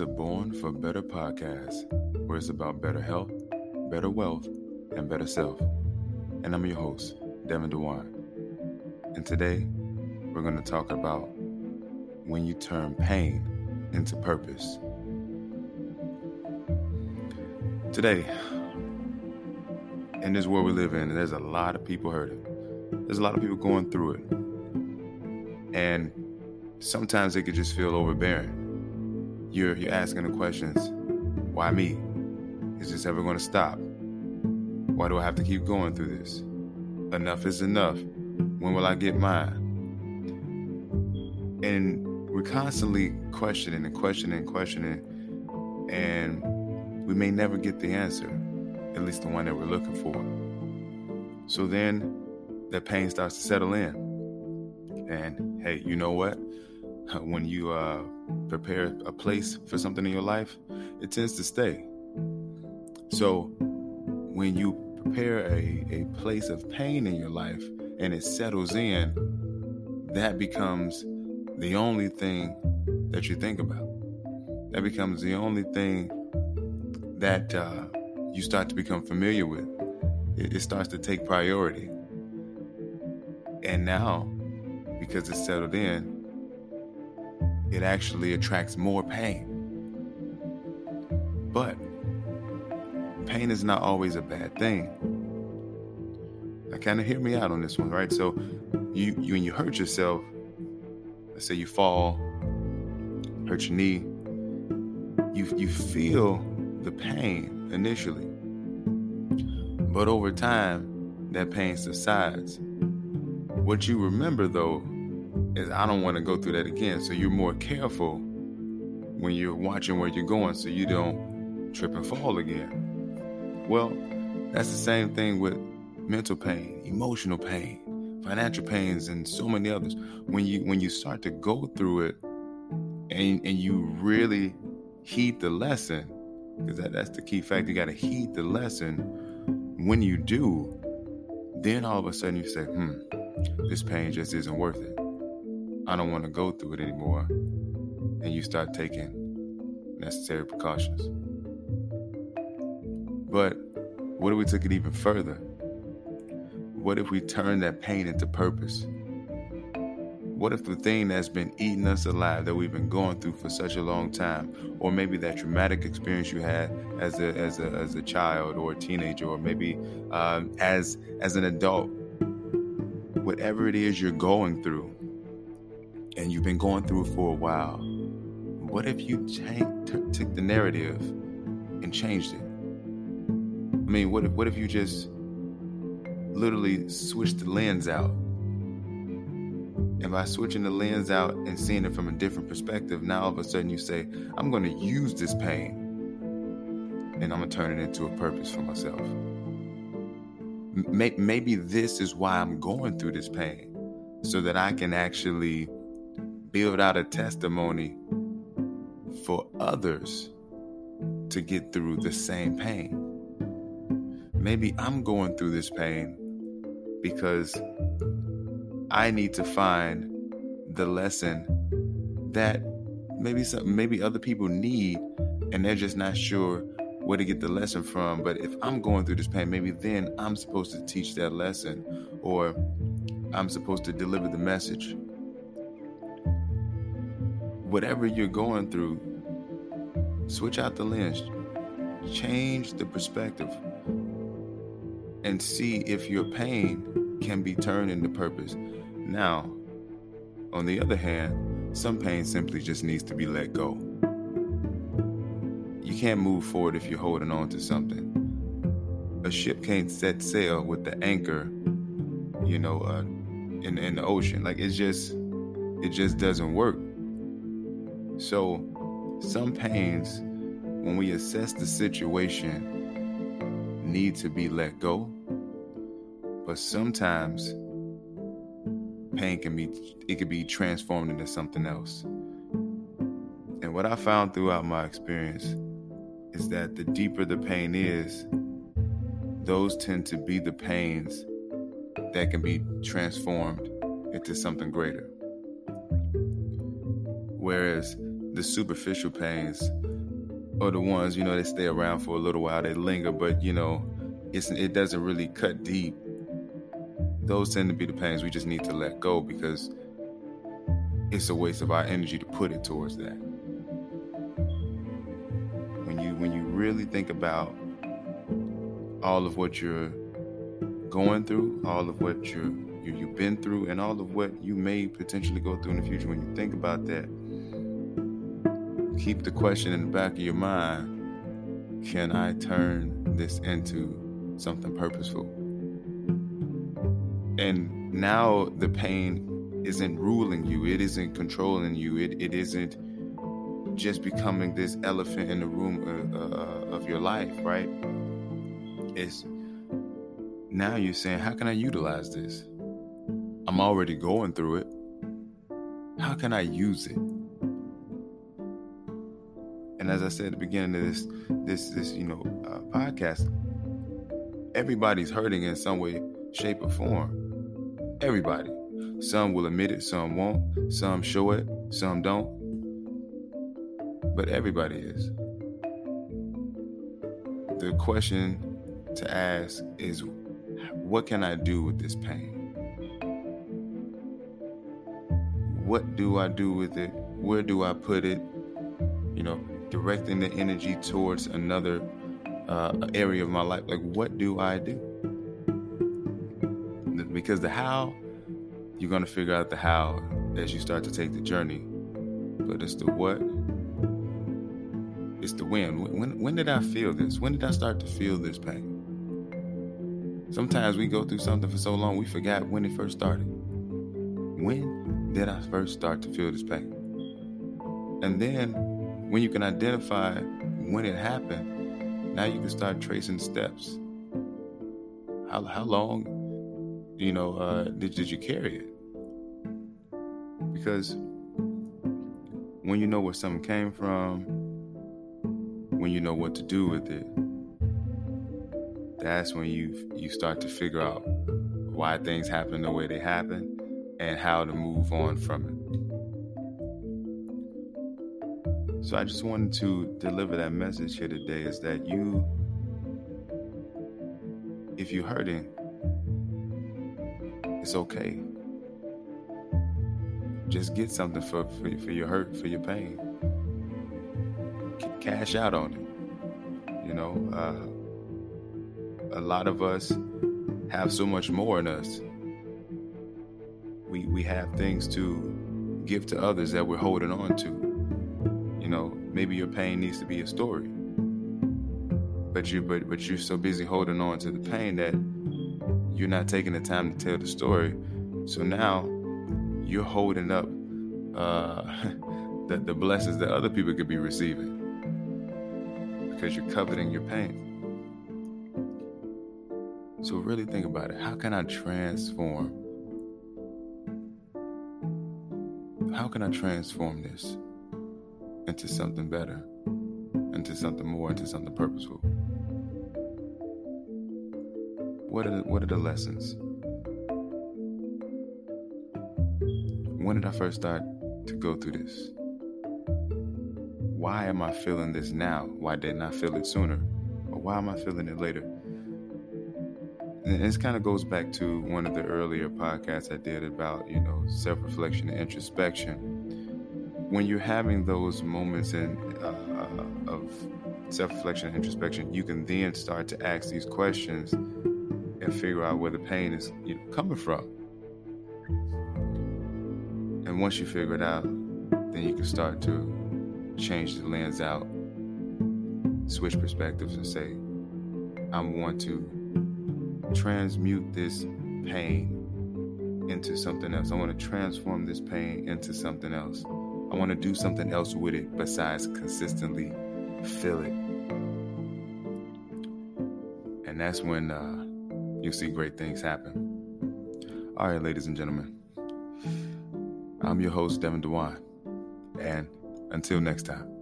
to Born for Better podcast, where it's about better health, better wealth, and better self. And I'm your host, Devin DeWine. And today, we're going to talk about when you turn pain into purpose. Today, in this world we live in, there's a lot of people hurting. There's a lot of people going through it. And sometimes it could just feel overbearing you're you're asking the questions, why me? Is this ever going to stop? Why do I have to keep going through this? Enough is enough. When will I get mine? And we're constantly questioning and questioning and questioning, and we may never get the answer, at least the one that we're looking for. So then that pain starts to settle in. And hey, you know what? When you uh, prepare a place for something in your life, it tends to stay. So when you prepare a, a place of pain in your life and it settles in, that becomes the only thing that you think about. That becomes the only thing that uh, you start to become familiar with. It, it starts to take priority. And now, because it's settled in, it actually attracts more pain. But pain is not always a bad thing. Now, kind of hear me out on this one, right? So, you, you when you hurt yourself, let's say you fall, hurt your knee, you you feel the pain initially, but over time, that pain subsides. What you remember though is I don't want to go through that again. So you're more careful when you're watching where you're going so you don't trip and fall again. Well, that's the same thing with mental pain, emotional pain, financial pains, and so many others. When you when you start to go through it and and you really heed the lesson, because that, that's the key fact, you gotta heed the lesson. When you do, then all of a sudden you say, hmm, this pain just isn't worth it. I don't want to go through it anymore. And you start taking necessary precautions. But what if we took it even further? What if we turned that pain into purpose? What if the thing that's been eating us alive that we've been going through for such a long time, or maybe that traumatic experience you had as a as a as a child or a teenager, or maybe um, as as an adult, whatever it is you're going through, and you've been going through it for a while, what if you t- took the narrative and changed it? I mean, what if, what if you just literally switched the lens out? And by switching the lens out and seeing it from a different perspective, now all of a sudden you say, I'm going to use this pain and I'm going to turn it into a purpose for myself. Maybe this is why I'm going through this pain so that I can actually build out a testimony for others to get through the same pain. Maybe I'm going through this pain because I need to find the lesson that maybe some maybe other people need and they're just not sure where to get the lesson from. But if I'm going through this pain, maybe then I'm supposed to teach that lesson or I'm supposed to deliver the message whatever you're going through, switch out the lens, change the perspective, and see if your pain can be turned into purpose. Now, on the other hand, some pain simply just needs to be let go. You can't move forward if you're holding on to something. A ship can't set sail with the anchor, you know, uh, in in the ocean. Like it's just, it just doesn't work. So, some pains, when we assess the situation, need to be let go. But sometimes pain can be it can be transformed into something else. And what I found throughout my experience is that the deeper the pain is, those tend to be the pains that can be transformed into something greater. Whereas the superficial pains are the ones you know they stay around for a little while, they linger, but you know, it's it doesn't really cut deep. Those tend to be the pains we just need to let go because it's a waste of our energy to put it towards that. When you when you really think about all of what you're going through, all of what you're you, you've been through, and all of what you may potentially go through in the future, when you think about that, keep the question in the back of your mind can I turn this into something purposeful? And now the pain isn't ruling you, it isn't controlling you, it, it isn't just becoming this elephant in the room uh, uh, of your life, right? It's now you're saying, How can I utilize this? I'm already going through it. How can I use it? As I said at the beginning of this, this, this, you know, uh, podcast, everybody's hurting in some way, shape, or form. Everybody. Some will admit it, some won't. Some show it, some don't. But everybody is. The question to ask is, what can I do with this pain? what do I do with it? Where do I put it? You know, directing the energy towards another uh, area of my life. Like, what do I do? Because the how, you're going to figure out the how as you start to take the journey. But it's the what, it's the when. When, when did I feel this? When did I start to feel this pain? Sometimes we go through something for so long we forgot when it first started. When did I first start to feel this pain? And then when you can identify when it happened, now you can start tracing steps. How, how long, you know, uh, did, did you carry it? Because when you know where something came from, when you know what to do with it, that's when you you start to figure out why things happen the way they happen and how to move on from it. So I just wanted to deliver that message here today is that you, if you're hurting, it's okay. Just get something for, for, for your hurt, for your pain. Cash out on it. You know, uh, a lot of us have so much more in us we we have things to give to others that we're holding on to. Maybe your pain needs to be a story, but you but but you're so busy holding on to the pain that you're not taking the time to tell the story. So now you're holding up uh, the the blessings that other people could be receiving because you're coveting your pain. So really think about it. How can I transform how can I transform this into something better, into something more, into something purposeful? What are the, what are the lessons? When did I first start to go through this? Why am I feeling this now? Why didn't I feel it sooner? Or why am I feeling it later? And this kind of goes back to one of the earlier podcasts I did about, you know, self reflection and introspection. When you're having those moments in, uh, of self reflection and introspection, you can then start to ask these questions and figure out where the pain is you know, coming from. And once you figure it out, then you can start to change the lens out, switch perspectives, and say, I want to transmute this pain into something else. I want to transform this pain into something else. I want to do something else with it besides consistently feel it. And that's when uh, you'll see great things happen. All right, ladies and gentlemen, I'm your host, Devin Dewan. And until next time.